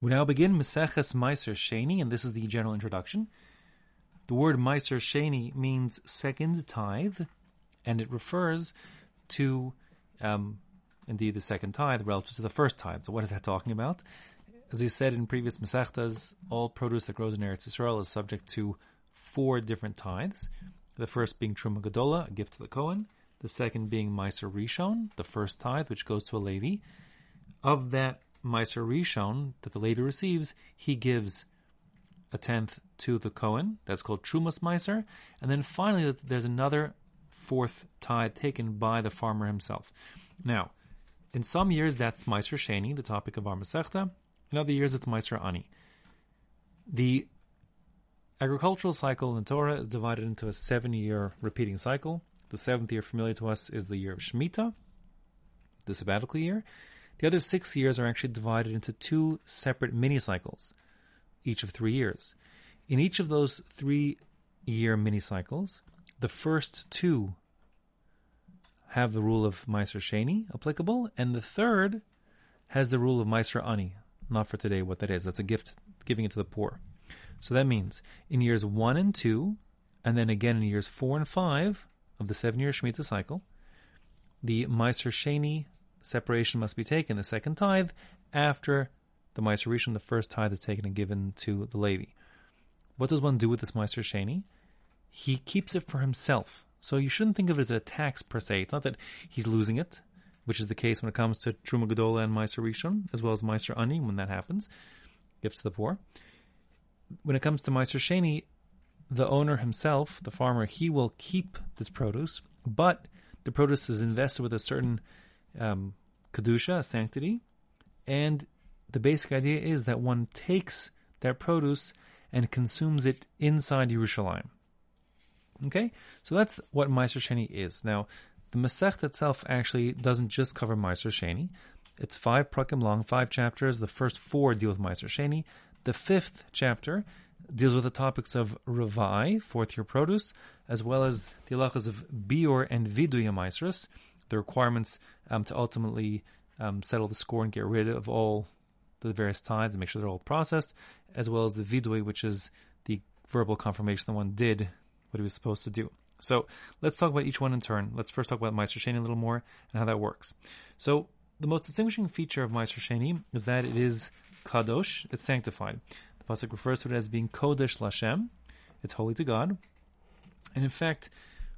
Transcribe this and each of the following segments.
We now begin Meseches Meiser Sheni, and this is the general introduction. The word Meiser Sheni means second tithe, and it refers to, um, indeed, the second tithe relative to the first tithe. So, what is that talking about? As we said in previous Masechtas, all produce that grows in Eretz Yisrael is subject to four different tithes. The first being Truma Gadola, a gift to the Kohen. The second being Meiser Rishon, the first tithe, which goes to a Levi. Of that Meiser Rishon that the Levi receives, he gives a tenth to the Kohen. That's called Trumas Meiser. And then finally, there's another fourth tithe taken by the farmer himself. Now, in some years, that's Meiser Sheni, the topic of our Masechta. In other years, it's Meiser Ani. The agricultural cycle in the Torah is divided into a seven year repeating cycle. The seventh year familiar to us is the year of Shemitah, the sabbatical year. The other six years are actually divided into two separate mini cycles, each of three years. In each of those three year mini cycles, the first two have the rule of Meiser Sheni applicable, and the third has the rule of Meiser Ani. Not for today what that is. That's a gift, giving it to the poor. So that means in years one and two, and then again in years four and five of the seven year Shemitah cycle, the Meiser Sheni separation must be taken, the second tithe, after the Meiser Rishon, the first tithe is taken and given to the Levi. What does one do with this Meiser Sheni? He keeps it for himself. So you shouldn't think of it as a tax per se. It's not that he's losing it, which is the case when it comes to Truma Gedola and Meiser Rishon, as well as Meiser Ani when that happens, gifts to the poor. When it comes to Meiser Sheni, the owner himself, the farmer, he will keep this produce, but the produce is invested with a certain um, kedusha, sanctity, and the basic idea is that one takes that produce and consumes it inside Yerushalayim. Okay, so that's what Meiser Sheni is. Now, the Masech itself actually doesn't just cover Meiser Sheni. It's five prakim long, five chapters. The first four deal with Meiser Sheni. The fifth chapter deals with the topics of Ravai, fourth year produce, as well as the halachas of Bior and Viduya Meisrus, the requirements um, to ultimately um, settle the score and get rid of all the various tithes and make sure they're all processed, as well as the vidui, which is the verbal confirmation that one did what he was supposed to do. So let's talk about each one in turn. Let's first talk about Meister Sheni a little more and how that works. So the most distinguishing feature of Meister Sheni is that it is kadosh, it's sanctified. The pasuk refers to it as being kodesh lashem, it's holy to God. And in fact,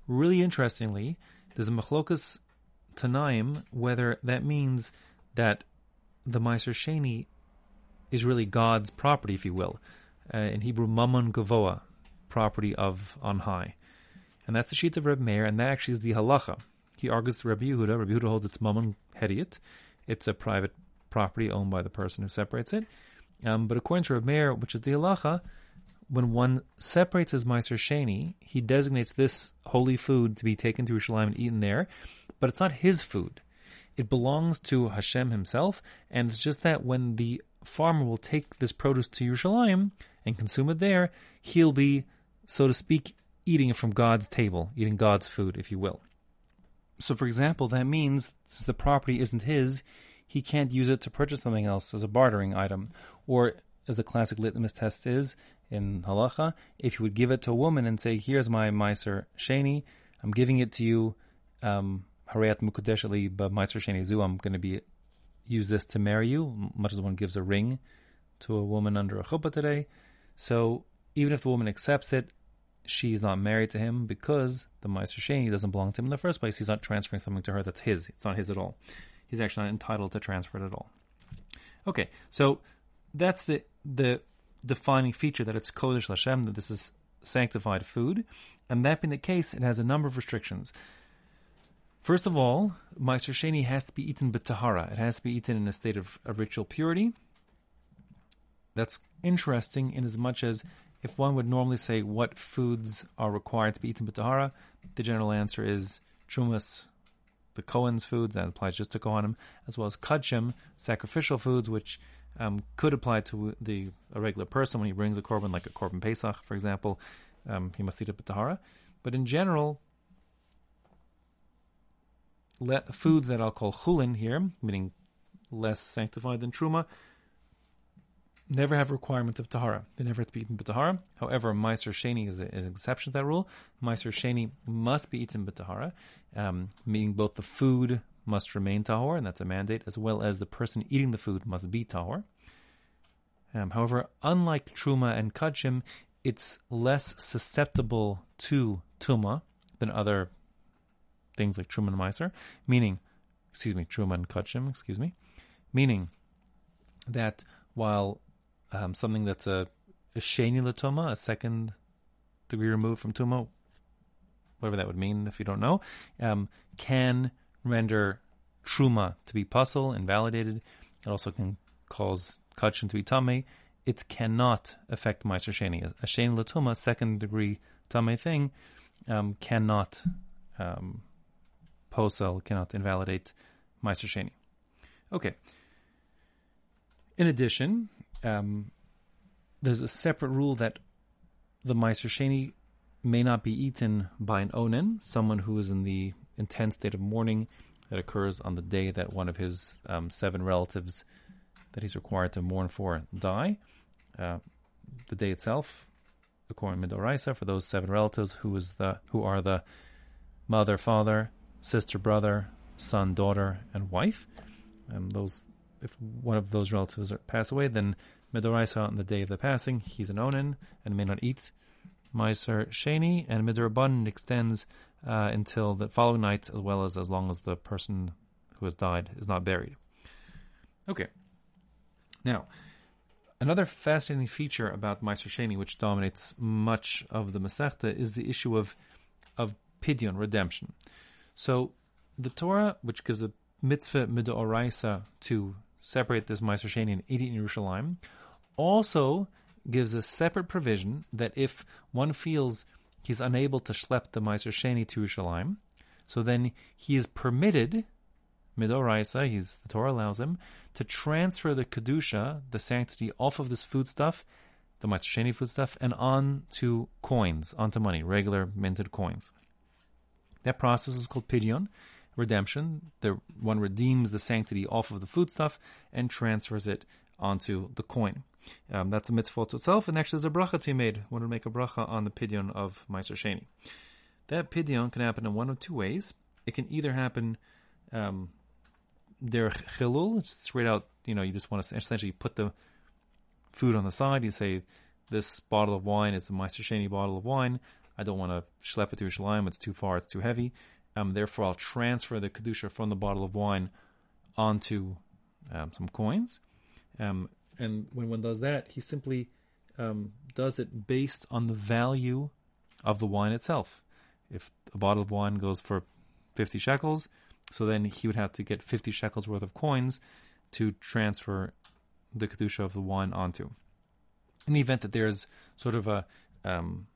really interestingly, there's a machlokas Tanaim whether that means that the Meiser Sheni is really God's property, if you will. Uh, in Hebrew, Mammon Gavoa, property of on high. And that's the sheet of Reb Meir, and that actually is the halacha. He argues to Rabbi Yehuda. Rabbi Yehuda holds it's Mammon Hediot. It's a private property owned by the person who separates it. Um, but according to Reb Meir, which is the halacha, when one separates his Meiser Sheni, he designates this holy food to be taken to Yerushalayim and eaten there, but it's not his food. It belongs to Hashem himself, and it's just that when the farmer will take this produce to Yerushalayim and consume it there, he'll be, so to speak, eating it from God's table, eating God's food, if you will. So, for example, that means since the property isn't his, he can't use it to purchase something else as a bartering item. Or, as the classic litmus test is in halacha, if you would give it to a woman and say, "Here's my meiser sheni, I'm giving it to you," um, Harayat Mukadeshali Meister Sheni Zu, I'm going to be use this to marry you, much as one gives a ring to a woman under a chuppah today. So even if the woman accepts it, she's not married to him because the Meister Sheni doesn't belong to him in the first place. He's not transferring something to her that's his. It's not his at all. He's actually not entitled to transfer it at all. Okay, so that's the the defining feature that it's Kodesh Lashem, that this is sanctified food. And that being the case, it has a number of restrictions. First of all, Meiser Sheni has to be eaten b'tahara. It has to be eaten in a state of, of ritual purity. That's interesting in as much as if one would normally say what foods are required to be eaten b'tahara, the general answer is trumas, the Kohen's foods, that applies just to Kohanim, as well as kachim, sacrificial foods, which um, could apply to the a regular person when he brings a korban, like a korban pesach, for example. Um, he must eat it b'tahara. But in general, le- foods that I'll call chulin here, meaning less sanctified than truma, never have a requirement of tahara. They never have to be eaten b'tahara. However, Meiser Sheni is, a, an exception to that rule. Meiser Sheni must be eaten b'tahara, um, meaning both the food must remain tahor, and that's a mandate, as well as the person eating the food must be tahor. Um, however, unlike truma and kachim, it's less susceptible to tuma than other things like truma and meaning, excuse me, truma and kachim, excuse me, meaning that while um, something that's a, a sheni latoma, a second degree removed from tuma, whatever that would mean if you don't know, um, can render truma to be posul invalidated. It also can cause kachim to be tame. It cannot affect meiser sheni. A sheni Latuma, second degree tame thing, um, cannot um, posel, cannot invalidate meiser sheni. Okay. In addition, um, there's a separate rule that the Meiser Sheni may not be eaten by an onen, someone who is in the intense state of mourning that occurs on the day that one of his um, seven relatives that he's required to mourn for die. Uh, the day itself, according to Midoraisa, for those seven relatives who is the who are the mother, father, sister, brother, son, daughter, and wife. And those if one of those relatives pass away, then Midoraisa on the day of the passing, he's an onen and may not eat Meiser Sheni, and Midoraban extends uh, until the following night, as well as as long as the person who has died is not buried. Okay. Now, another fascinating feature about Meiser Sheni, which dominates much of the Masechta, is the issue of of pidyon, redemption. So, the Torah, which gives a mitzvah midoraisa to separate this Meiser Sheni and eat it in Yerushalayim, also gives a separate provision that if one feels he's unable to schlep the Meiser Sheni to Yerushalayim, so then he is permitted, midoraisa, he's the Torah allows him to transfer the kedusha, the sanctity, off of this foodstuff, the Meiser Sheni foodstuff, and on to coins, onto money, regular minted coins. That process is called pidyon redemption. The one redeems the sanctity off of the foodstuff and transfers it onto the coin. Um, that's a mitzvah to itself, and actually there's a bracha to be made. One would make a bracha on the pidyon of Meiser Sheni. That pidyon can happen in one of two ways. It can either happen um, der chilul, straight out, you know, you just want to essentially put the food on the side. You say, this bottle of wine is a Meiser Sheni bottle of wine. I don't want to schlep it to Yerushalayim. It's too far. It's too heavy. Um, therefore, I'll transfer the kedusha from the bottle of wine onto um, some coins. Um, and when one does that, he simply um, does it based on the value of the wine itself. If a bottle of wine goes for 50 shekels, so then he would have to get 50 shekels worth of coins to transfer the kedusha of the wine onto. In the event that there's sort of a um,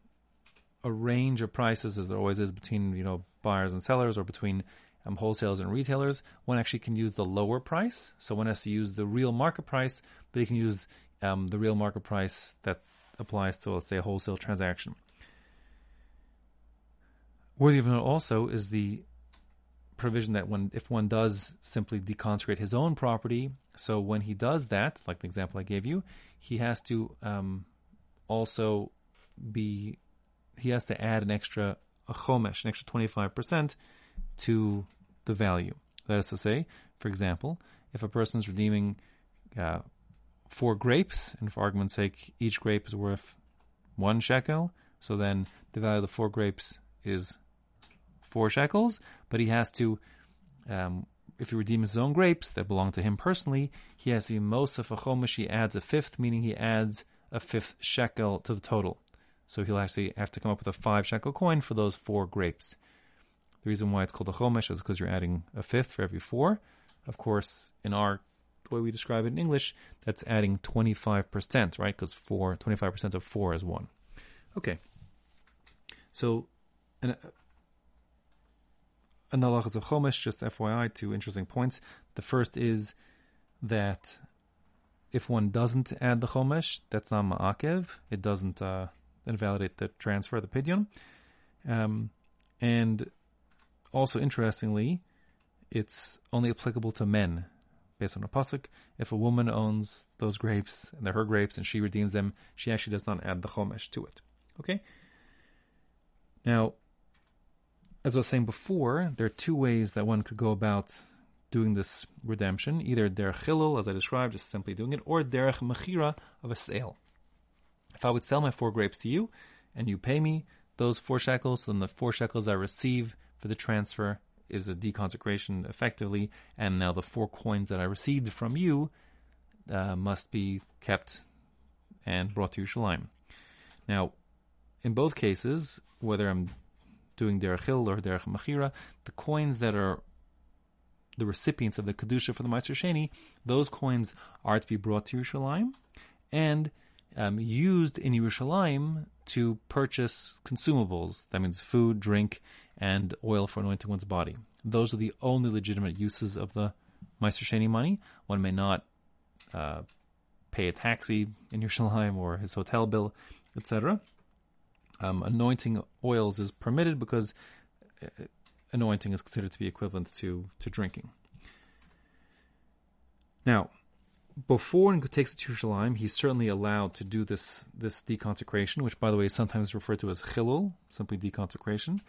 a range of prices, as there always is between you know buyers and sellers, or between um, wholesalers and retailers, one actually can use the lower price. So one has to use the real market price, but can use um, the real market price that applies to, let's say, a wholesale transaction. Worthy of note also is the provision that when if one does simply deconsecrate his own property, so when he does that, like the example I gave you, he has to um, also be he has to add an extra a chomesh, an extra twenty five percent to the value. That is to say, for example, if a person is redeeming uh, four grapes, and for argument's sake, each grape is worth one shekel, so then the value of the four grapes is four shekels, but he has to, um, if he redeems his own grapes that belong to him personally, he has most of a chomesh, he adds a fifth, meaning he adds a fifth shekel to the total. So he'll actually have to come up with a five shekel coin for those four grapes. The reason why it's called a chomesh is because you're adding a fifth for every four. Of course, in our way we describe it in English, that's adding 25%, right? Because four, 25% of four is one. Okay. So, an, an halachas of chomesh, just FYI, two interesting points. The first is that if one doesn't add the chomesh, that's not ma'akev. It doesn't uh, invalidate the transfer, the pidyon. Um, and also, interestingly, it's only applicable to men based on a pasuk. If a woman owns those grapes and they're her grapes and she redeems them, she actually does not add the chomesh to it. Okay. Now, as I was saying before, there are two ways that one could go about doing this redemption. Either derech chilul, as I described, just simply doing it, or derech mechira of a sale. If I would sell my four grapes to you, and you pay me those four shekels, then the four shekels I receive for the transfer is a deconsecration effectively, and now the four coins that I received from you uh, must be kept and brought to Yerushalayim. Now, in both cases, whether I'm doing derech hil or derech machira, the coins that are the recipients of the kedusha for the Meister Sheni, those coins are to be brought to Yerushalayim and um, used in Yerushalayim to purchase consumables. That means food, drink, and oil for anointing one's body. Those are the only legitimate uses of the Meister money. One may not uh, pay a taxi in Yerushalayim or his hotel bill, etc. Um, anointing oils is permitted because uh, anointing is considered to be equivalent to, to drinking. Now, before one takes it to Yerushalayim, he's certainly allowed to do this this deconsecration, which, by the way, is sometimes referred to as chilul, simply deconsecration.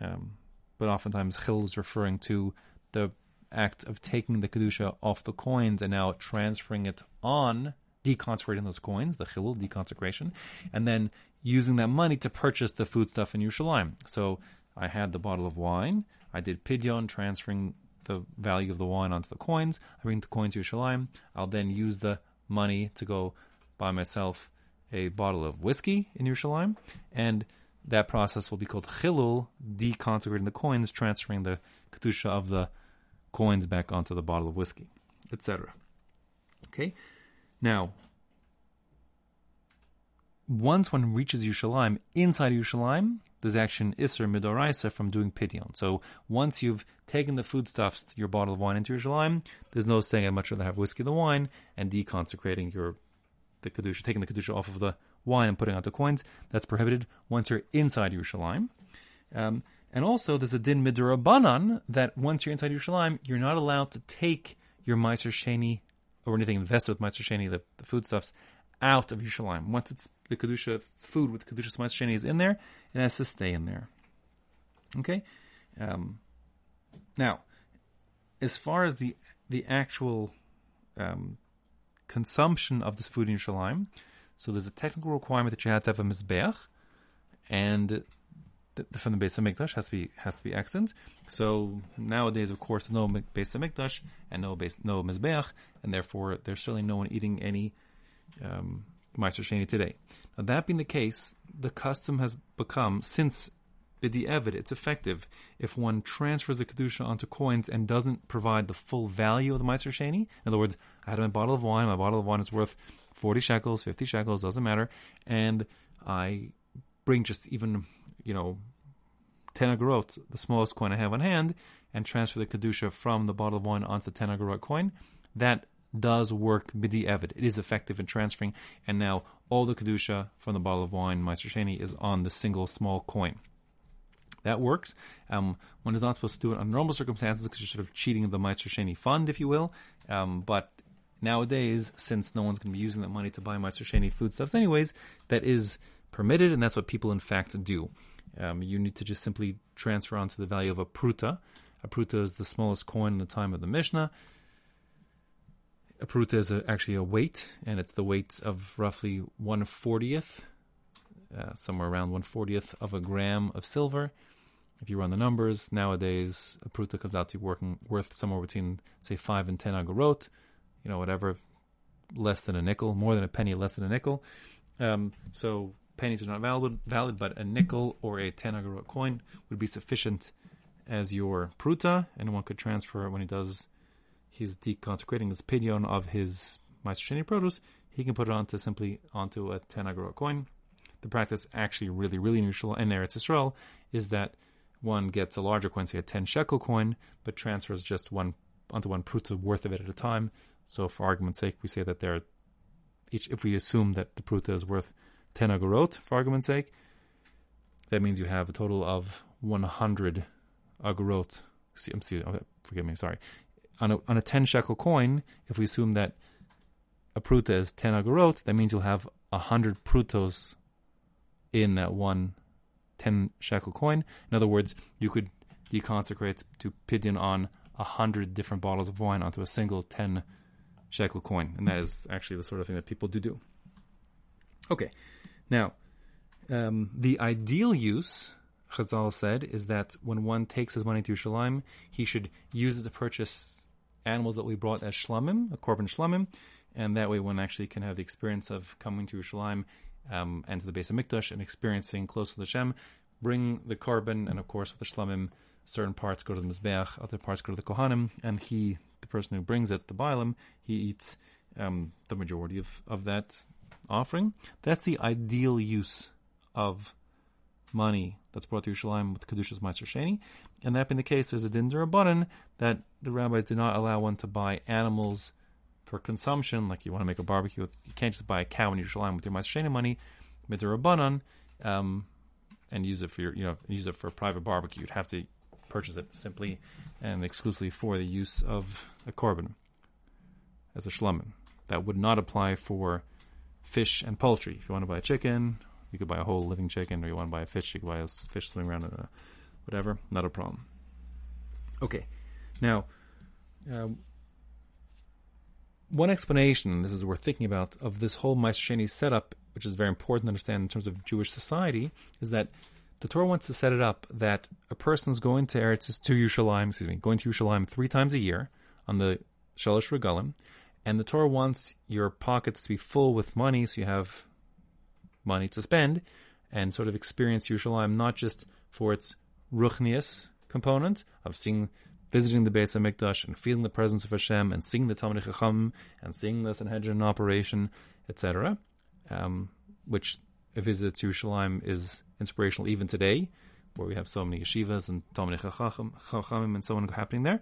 Um, but oftentimes, chilul is referring to the act of taking the kedusha off the coins and now transferring it on, deconsecrating those coins, the chilul deconsecration, and then using that money to purchase the foodstuff in Yerushalayim. So I had the bottle of wine. I did pidyon, transferring the value of the wine onto the coins. I bring the coins to Yerushalayim. I'll then use the money to go buy myself a bottle of whiskey in Yerushalayim. And that process will be called chilul, deconsecrating the coins, transferring the kedusha of the coins back onto the bottle of whiskey, etc. Okay? Now, once one reaches Yerushalayim, inside Yerushalayim, there's action Isser Midoraisa from doing Pidyon. So once you've taken the foodstuffs, your bottle of wine into Yerushalayim, there's no saying I'd much rather have whiskey than wine and deconsecrating your the Kedusha, taking the Kedusha off of the wine and putting out the coins. That's prohibited once you're inside Yerushalayim. Um, and also, there's a din midrabanan that once you're inside Yerushalayim, you're not allowed to take your Meiser Sheni or anything invested with Meiser Sheni, the, the foodstuffs, out of Yerushalayim. Once it's the Kedusha food with Kedusha Meiser Sheni is in there, it has to stay in there. Okay? Um, now, as far as the the actual um, consumption of this food in Yerushalayim, so there's a technical requirement that you have to have a mizbeach, and the, from the Beis Hamikdash has to be has to be excellent. So nowadays, of course, no Beis Hamikdash and no base, no mizbeach, and therefore there's certainly no one eating any um, Sheni today. Now, that being the case, the custom has become, since B'di'evid, it's effective if one transfers the Kedusha onto coins and doesn't provide the full value of the Meister Sheni. In other words, I had my bottle of wine, my bottle of wine is worth 40 shekels, 50 shekels, doesn't matter, and I bring just even, you know, 10 agorot, the smallest coin I have on hand, and transfer the Kedusha from the bottle of wine onto the 10 agorot coin, that does work b'di'evid. It is effective in transferring, and now all the kedusha from the bottle of wine, Meister Sheni, is on the single small coin. That works. Um, one is not supposed to do it under normal circumstances because you're sort of cheating the Meister Sheni fund, if you will. Um, but nowadays, since no one's going to be using that money to buy Meister Sheni foodstuffs anyways, that is permitted, and that's what people in fact do. Um, you need to just simply transfer onto the value of a pruta. A pruta is the smallest coin in the time of the Mishnah. A pruta is a, actually a weight, and it's the weight of roughly one fortieth, uh, somewhere around one fortieth of a gram of silver. If you run the numbers, nowadays a pruta comes out to be working, worth somewhere between say five and ten agorot, you know, whatever, less than a nickel, more than a penny, less than a nickel. Um, so pennies are not valid, valid, but a nickel or a ten agorot coin would be sufficient as your pruta, and one could transfer when he does he's deconsecrating his pidyon of his Sheni produce, he can put it onto simply onto a 10 agorot coin. The practice actually really, really unusual in Eretz Israel is that one gets a larger coin, say a 10 shekel coin, but transfers just one onto one pruta worth of it at a time. So for argument's sake, we say that there are each, if we assume that the pruta is worth 10 agorot, for argument's sake, that means you have a total of 100 agorot. I'm see, oh, forgive me, sorry on a, on a 10 shekel coin, if we assume that a pruta is 10 agorot, that means you'll have 100 prutos in that one 10 shekel coin. In other words, you could deconsecrate to pidyon on 100 different bottles of wine onto a single 10 shekel coin. And that is actually the sort of thing that people do do. Okay, now, um, the ideal use, Chazal said, is that when one takes his money to Yerushalayim, he should use it to purchase animals that we brought as shlamim, a korban shlamim, and that way one actually can have the experience of coming to Yerushalayim um, and to the Beis HaMikdash and experiencing close to the Shem, bring the korban, and of course with the shlamim, certain parts go to the Mizbeach, other parts go to the Kohanim, and he, person who brings it, the Bailam, he eats um, the majority of, of that offering. That's the ideal use of money that's brought to Yerushalayim with Kedushas Meister Sheni. And that being the case, there's a din button that the rabbis did not allow one to buy animals for consumption, like you want to make a barbecue. With, you can't just buy a cow in Yerushalayim with your Meister Sheni money, midrabanan, um, and use it for your, you know, use it for a private barbecue. You'd have to purchase it simply and exclusively for the use of a korban as a shlamim. That would not apply for fish and poultry. If you want to buy a chicken, you could buy a whole living chicken, or you want to buy a fish, you could buy a fish swimming around in a whatever. Not a problem. Okay, now um, one explanation. This is worth thinking about of this whole Meister setup, which is very important to understand in terms of Jewish society, is that the Torah wants to set it up that a person's going to Eretz to Yerushalayim, excuse me, going to Yerushalayim three times a year on the Shalosh Regalim, and the Torah wants your pockets to be full with money, so you have money to spend, and sort of experience Yerushalayim not just for its ruchnius component of seeing, visiting the Beis HaMikdash and feeling the presence of Hashem and seeing the Talmud Chacham and seeing the Sanhedrin in operation, etc. Um, which a visit to Yerushalayim is inspirational even today, where we have so many yeshivas and Talmud Chacham and so on happening there.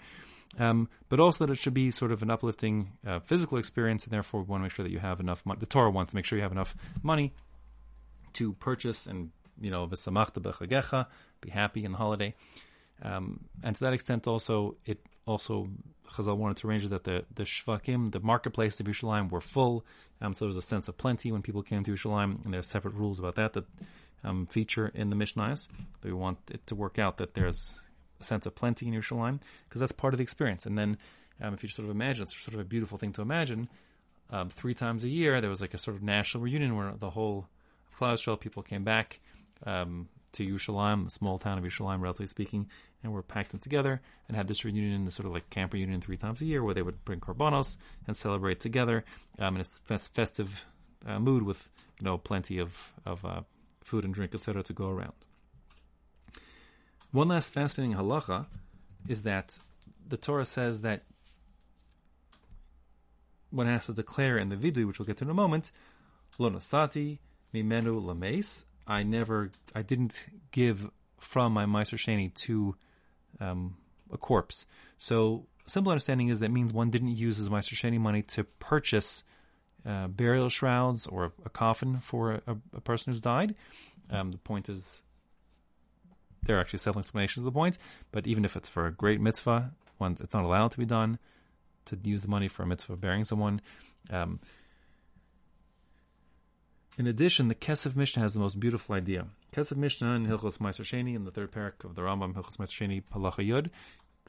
Um, but also that it should be sort of an uplifting uh, physical experience, and therefore we want to make sure that you have enough. money. the Torah wants to make sure you have enough money to purchase and you know v'samachta bechagecha, be happy in the holiday. Um, and to that extent, also it also Chazal wanted to arrange that the the shvakim, the marketplace of Yerushalayim, were full. Um, so there was a sense of plenty when people came to Yerushalayim, and there are separate rules about that that um, feature in the Mishnahs. We want it to work out that there's a sense of plenty in Yerushalayim because that's part of the experience. And then, um, if you sort of imagine, it's sort of a beautiful thing to imagine. Um, three times a year, there was like a sort of national reunion where the whole of Yisrael people came back um, to Yerushalayim, the small town of Yerushalayim, relatively speaking, and we were packed in together and had this reunion, the sort of like camp reunion, three times a year, where they would bring korbanos and celebrate together um, in a festive uh, mood with you know plenty of of uh, food and drink, etc., to go around. One last fascinating halacha is that the Torah says that one has to declare in the vidui, which we'll get to in a moment, lo nasati mimenu lames. I never, I didn't give from my Meiser Sheni to um, a corpse. So, simple understanding is that means one didn't use his Meiser Sheni money to purchase uh, burial shrouds or a coffin for a, a person who's died. Um, the point is there are actually several explanations of the point, but even if it's for a great mitzvah, one it's not allowed to be done to use the money for a mitzvah of burying someone. Um, in addition, the Kesef Mishnah has the most beautiful idea. Kesef Mishnah in Hilchos Meiser Sheni, in the third parak of the Rambam, Hilchos Meiser Sheni, Halacha Yud,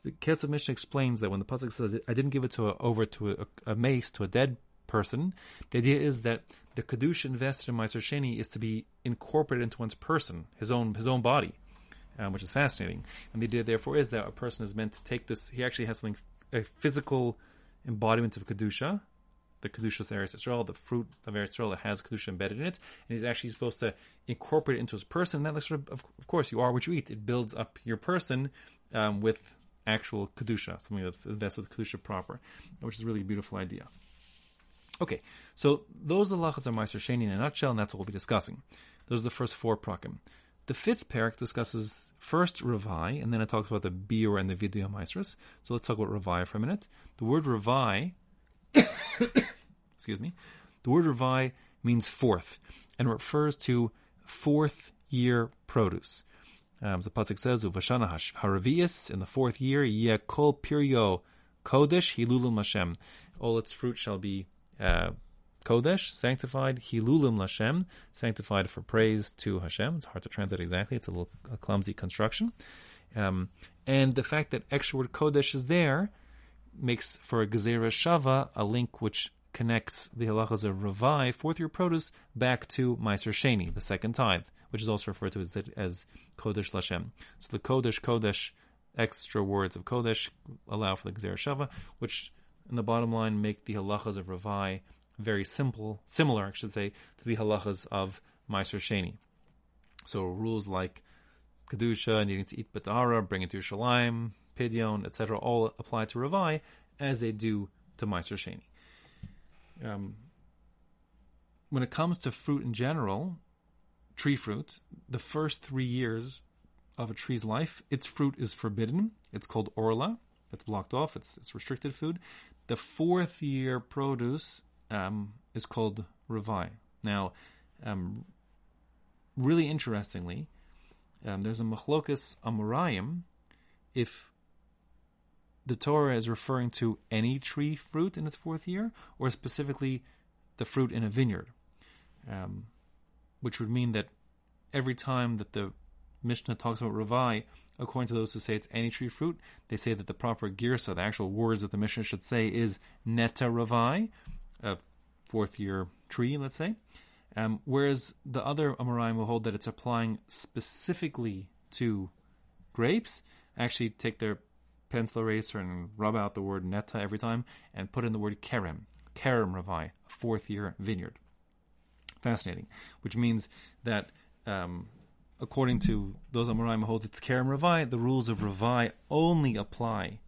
the Kesef Mishnah explains that when the pasuk says, "I didn't give it to a, over to a, a mace to a dead person," the idea is that the kedusha invested in Meiser Sheni is to be incorporated into one's person, his own his own body um, which is fascinating. And the idea, therefore, is that a person is meant to take this. He actually has something, a physical embodiment of kedusha, the kedusha's Eretz Yisrael, the fruit of Eretz Yisrael that has kedusha embedded in it, and he's actually supposed to incorporate it into his person. That sort of, of course, you are what you eat. It builds up your person um, with actual kedusha, something that's invested with kedusha proper, which is really a beautiful idea. Okay, so those are the lachas of Meister Sheni in a nutshell, and that's what we'll be discussing. Those are the first four prakim. The fifth parak discusses first Ravai, and then it talks about the Biur and the Vidya Maestras. So let's talk about Ravai for a minute. The word Ravai, excuse me, the word Ravai means fourth and refers to fourth year produce. Um, the pasuk says, "Uvashana haravias in the fourth year, ye yekol pirio Kodesh Hilulim Lashem. All its fruit shall be uh, Kodesh, sanctified, Hilulim Lashem, sanctified for praise to Hashem. It's hard to translate exactly, it's a little a clumsy construction. Um, and the fact that extra word Kodesh is there makes for a Gezerah Shava a link which connects the halachas of Ravai, fourth year produce, back to Meiser Sheni, the second tithe, which is also referred to as, as Kodesh Lashem. So the Kodesh, Kodesh, extra words of Kodesh allow for the Gezerah Shava, which in the bottom line make the halachas of Ravai very simple, similar, I should say, to the halachas of Meiser Sheni. So rules like Kedusha, needing to eat b'tahara, bring it to Yerushalayim, Pidyon, etc., all apply to Ravai as they do to Meiser Sheni. Um, when it comes to fruit in general, tree fruit, the first three years of a tree's life, its fruit is forbidden. It's called orla. It's blocked off. It's it's restricted food. The fourth year produce um, is called revai. Now, um, really interestingly, um, there's a machlokas Amoraim if the Torah is referring to any tree fruit in its fourth year, or specifically the fruit in a vineyard, um, which would mean that every time that the Mishnah talks about Ravai, according to those who say it's any tree fruit, they say that the proper girsa, the actual words that the Mishnah should say, is neta Ravai, a fourth year tree, let's say. Um, whereas the other Amoraim will hold that it's applying specifically to grapes, actually take their pencil eraser and rub out the word netta every time and put in the word kerem, kerem ravai, fourth year vineyard. Fascinating, which means that um, according to those Amoraim hold it's kerem ravai, the rules of ravai only apply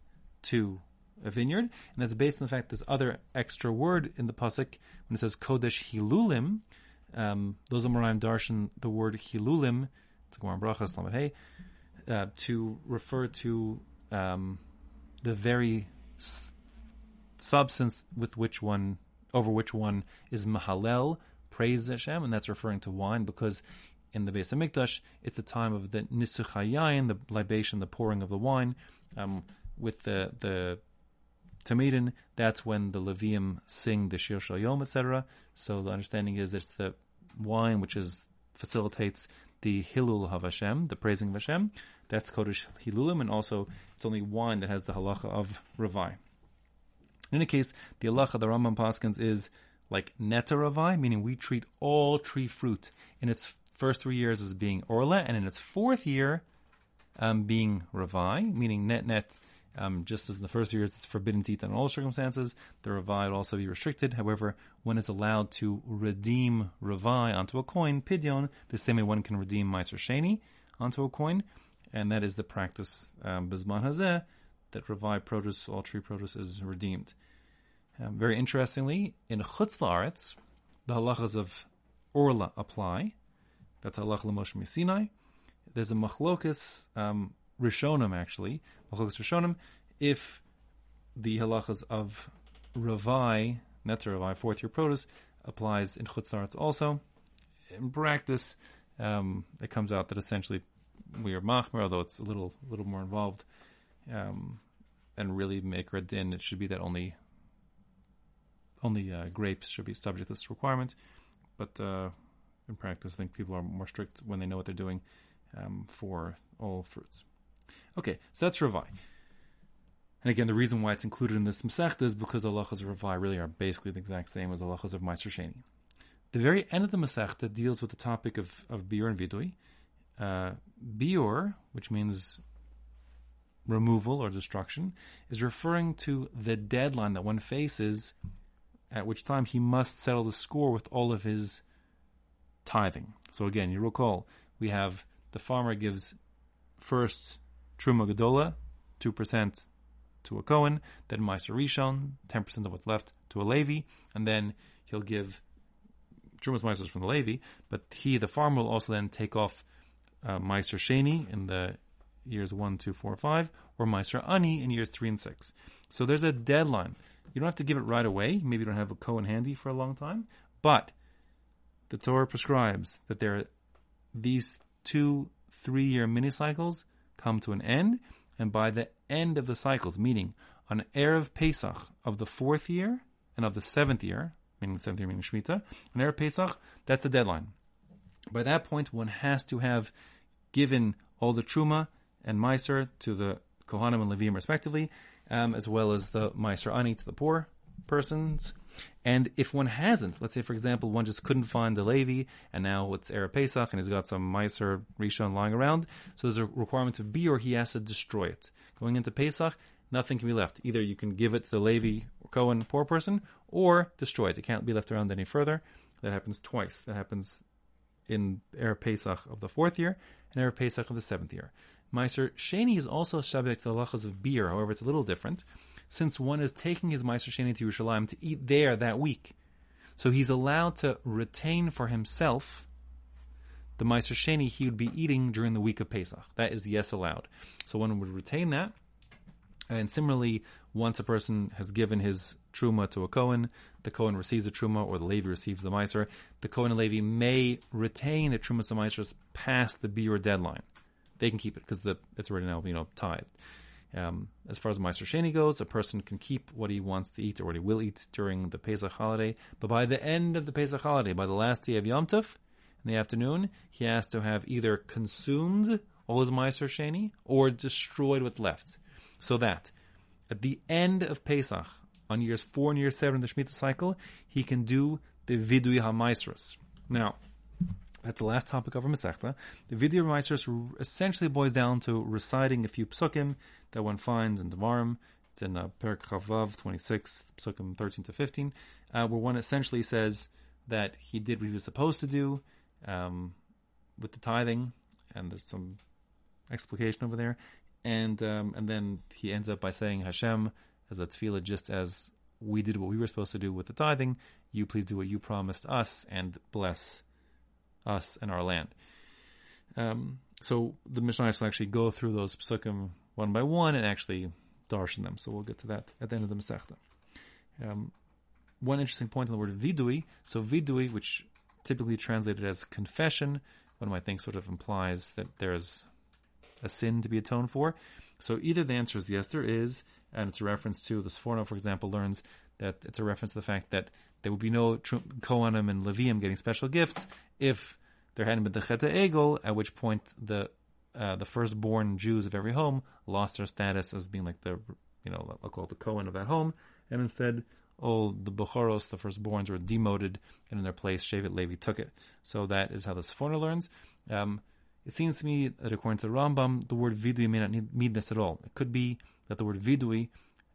to a vineyard, and that's based on the fact this other extra word in the pasuk when it says kodesh hilulim. Um, those Amoraim darshan the word hilulim, it's bracha, hey, uh, to refer to um, the very s- substance with which one over which one is mahalel praise Hashem, and that's referring to wine because in the Beis Hamikdash it's the time of the nisuchayayin, the libation, the pouring of the wine. Um, with the the Tamidin, that's when the Levium sing the Shir Yom, etc. So the understanding is it's the wine which is facilitates the Hilul of Hashem, the praising of Hashem. That's Kodesh Hilulim, and also it's only one that has the halacha of Ravai. In any case, the halacha the Rambam Paskins is like neta Ravai, meaning we treat all tree fruit in its first three years as being Orla, and in its fourth year um, being Ravai, meaning net net. Um, just as in the first years it's forbidden to eat in all circumstances, the Ravai will also be restricted. However, one is allowed to redeem Ravai onto a coin, Pidyon, the same way one can redeem Meiser Sheni onto a coin and that is the practice um, Bizman Hazeh that Ravai produce, all tree produce, is redeemed. Um, very interestingly, in Chutz La'aretz, the halachas of Orla apply. That's halach l'Moshe Sinai. There's a machlokas um, Rishonim actually, machlokas Rishonim, if the halachas of Ravai, Netzer Ravai, fourth year produce, applies in Chutzlaretz, also. In practice, um, it comes out that essentially we are machmer, although it's a little little more involved, um, and really make din. It should be that only only uh, grapes should be subject to this requirement, but uh, in practice, I think people are more strict when they know what they're doing um, for all fruits. Okay, so that's Ravai. And again, the reason why it's included in this Masechta is because the halachas of Ravai really are basically the exact same as the halachas of Meiser Sheni. The very end of the Masechta deals with the topic of, of Biur and Vidui, uh, biur, which means removal or destruction, is referring to the deadline that one faces, at which time he must settle the score with all of his tithing. So again, you recall we have the farmer gives first truma gedola, two percent to a Cohen, then Meiser Rishon, ten percent of what's left to a Levi, and then he'll give trumas Meisers from the Levi, but he, the farmer, will also then take off uh, Meiser Sheni in the years 1, 2, 4, 5, or Meiser Ani in years 3 and 6. So there's a deadline. You don't have to give it right away. Maybe you don't have a Cohen handy for a long time. But the Torah prescribes that there are these two three year mini cycles come to an end. And by the end of the cycles, meaning on Erev Pesach of the fourth year and of the seventh year, meaning the seventh year, meaning Shemitah, on Erev Pesach, that's the deadline. By that point, one has to have given all the Truma and Meiser to the Kohanim and Levim respectively, um, as well as the Meiser Ani to the poor persons. And if one hasn't, let's say for example, one just couldn't find the Levi, and now it's Erev Pesach, and he's got some Meiser Rishon lying around, so there's a requirement of or he has to destroy it. Going into Pesach, nothing can be left. Either you can give it to the Levi or Cohen poor person, or destroy it. It can't be left around any further. That happens twice. That happens in Erev Pesach of the fourth year and Erev Pesach of the seventh year. Meiser Sheni is also subject to the lachas of biur, however, it's a little different, since one is taking his Meiser Sheni to Yerushalayim to eat there that week. So he's allowed to retain for himself the Meiser Sheni he would be eating during the week of Pesach. That is yes allowed. So one would retain that. And similarly, once a person has given his truma to a Kohen, the Kohen receives the truma, or the Levi receives the Meiser. The Kohen and Levi may retain the truma and Meisers past the biur deadline. They can keep it because it's already now you know tithed. Um, as far as Meiser Sheni goes, a person can keep what he wants to eat or what he will eat during the Pesach holiday. But by the end of the Pesach holiday, by the last day of Yom Tov, in the afternoon, he has to have either consumed all his Meiser Sheni or destroyed what's left. So that at the end of Pesach, on years four and year seven of the Shemitah cycle, he can do the Vidui HaMaisras. Now, that's the last topic of our Masechta. The vidui HaMaisras essentially boils down to reciting a few psukim that one finds in Devarim. It's in uh, Perak Chavav 26, psukim 13 to 15, uh, where one essentially says that he did what he was supposed to do um, with the tithing, and there's some explication over there. And um, and then he ends up by saying Hashem as a tefillah, just as we did what we were supposed to do with the tithing, you please do what you promised us and bless us and our land. Um, so the Mishnah will actually go through those psukim one by one and actually darshan them. So we'll get to that at the end of the Masechta. Um, one interesting point on the word vidui. So vidui, which typically translated as confession, one might think sort of implies that there's a sin to be atoned for. So either the answer is yes, there is, and it's a reference to the Sforno, for example, learns that it's a reference to the fact that there would be no Kohanim and Levium getting special gifts if there hadn't been the Cheta Egel, at which point the uh, the firstborn Jews of every home lost their status as being like the you know I'll call it the Kohen of that home, and instead all the Bechoros, the firstborns, were demoted, and in their place Shevet Levi took it. So that is how the Sforno learns. Um, it seems to me that according to the Rambam, the word vidui may not mean this at all. It could be that the word vidui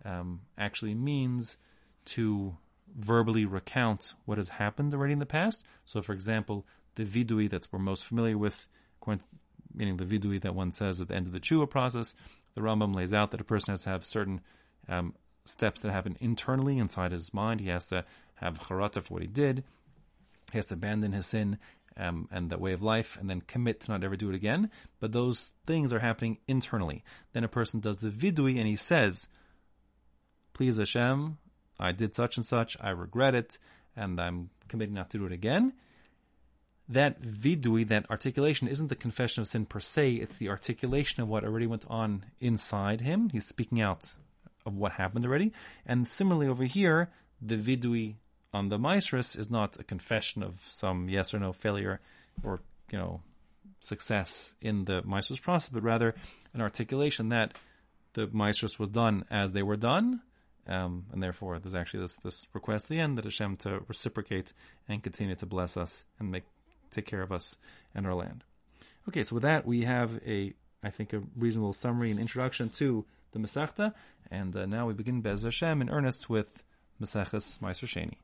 um, actually means to verbally recount what has happened already in the past. So, for example, the vidui that we're most familiar with, meaning the vidui that one says at the end of the chua process, the Rambam lays out that a person has to have certain um, steps that happen internally inside his mind. He has to have charata for what he did. He has to abandon his sin um, and that way of life, and then commit to not ever do it again. But those things are happening internally. Then a person does the vidui and he says, "Please Hashem, I did such and such. I regret it, and I'm committing not to do it again." That vidui, that articulation, isn't the confession of sin per se. It's the articulation of what already went on inside him. He's speaking out of what happened already. And similarly over here, the vidui on the Maestris is not a confession of some yes or no failure or, you know, success in the Maestris process, but rather an articulation that the Maestris was done as they were done. Um, and therefore, there's actually this, this request at the end that Hashem to reciprocate and continue to bless us and make take care of us and our land. Okay, so with that, we have a, I think, a reasonable summary and introduction to the Masechta, and uh, now we begin Bez Hashem in earnest with Maseches Meiser Sheni.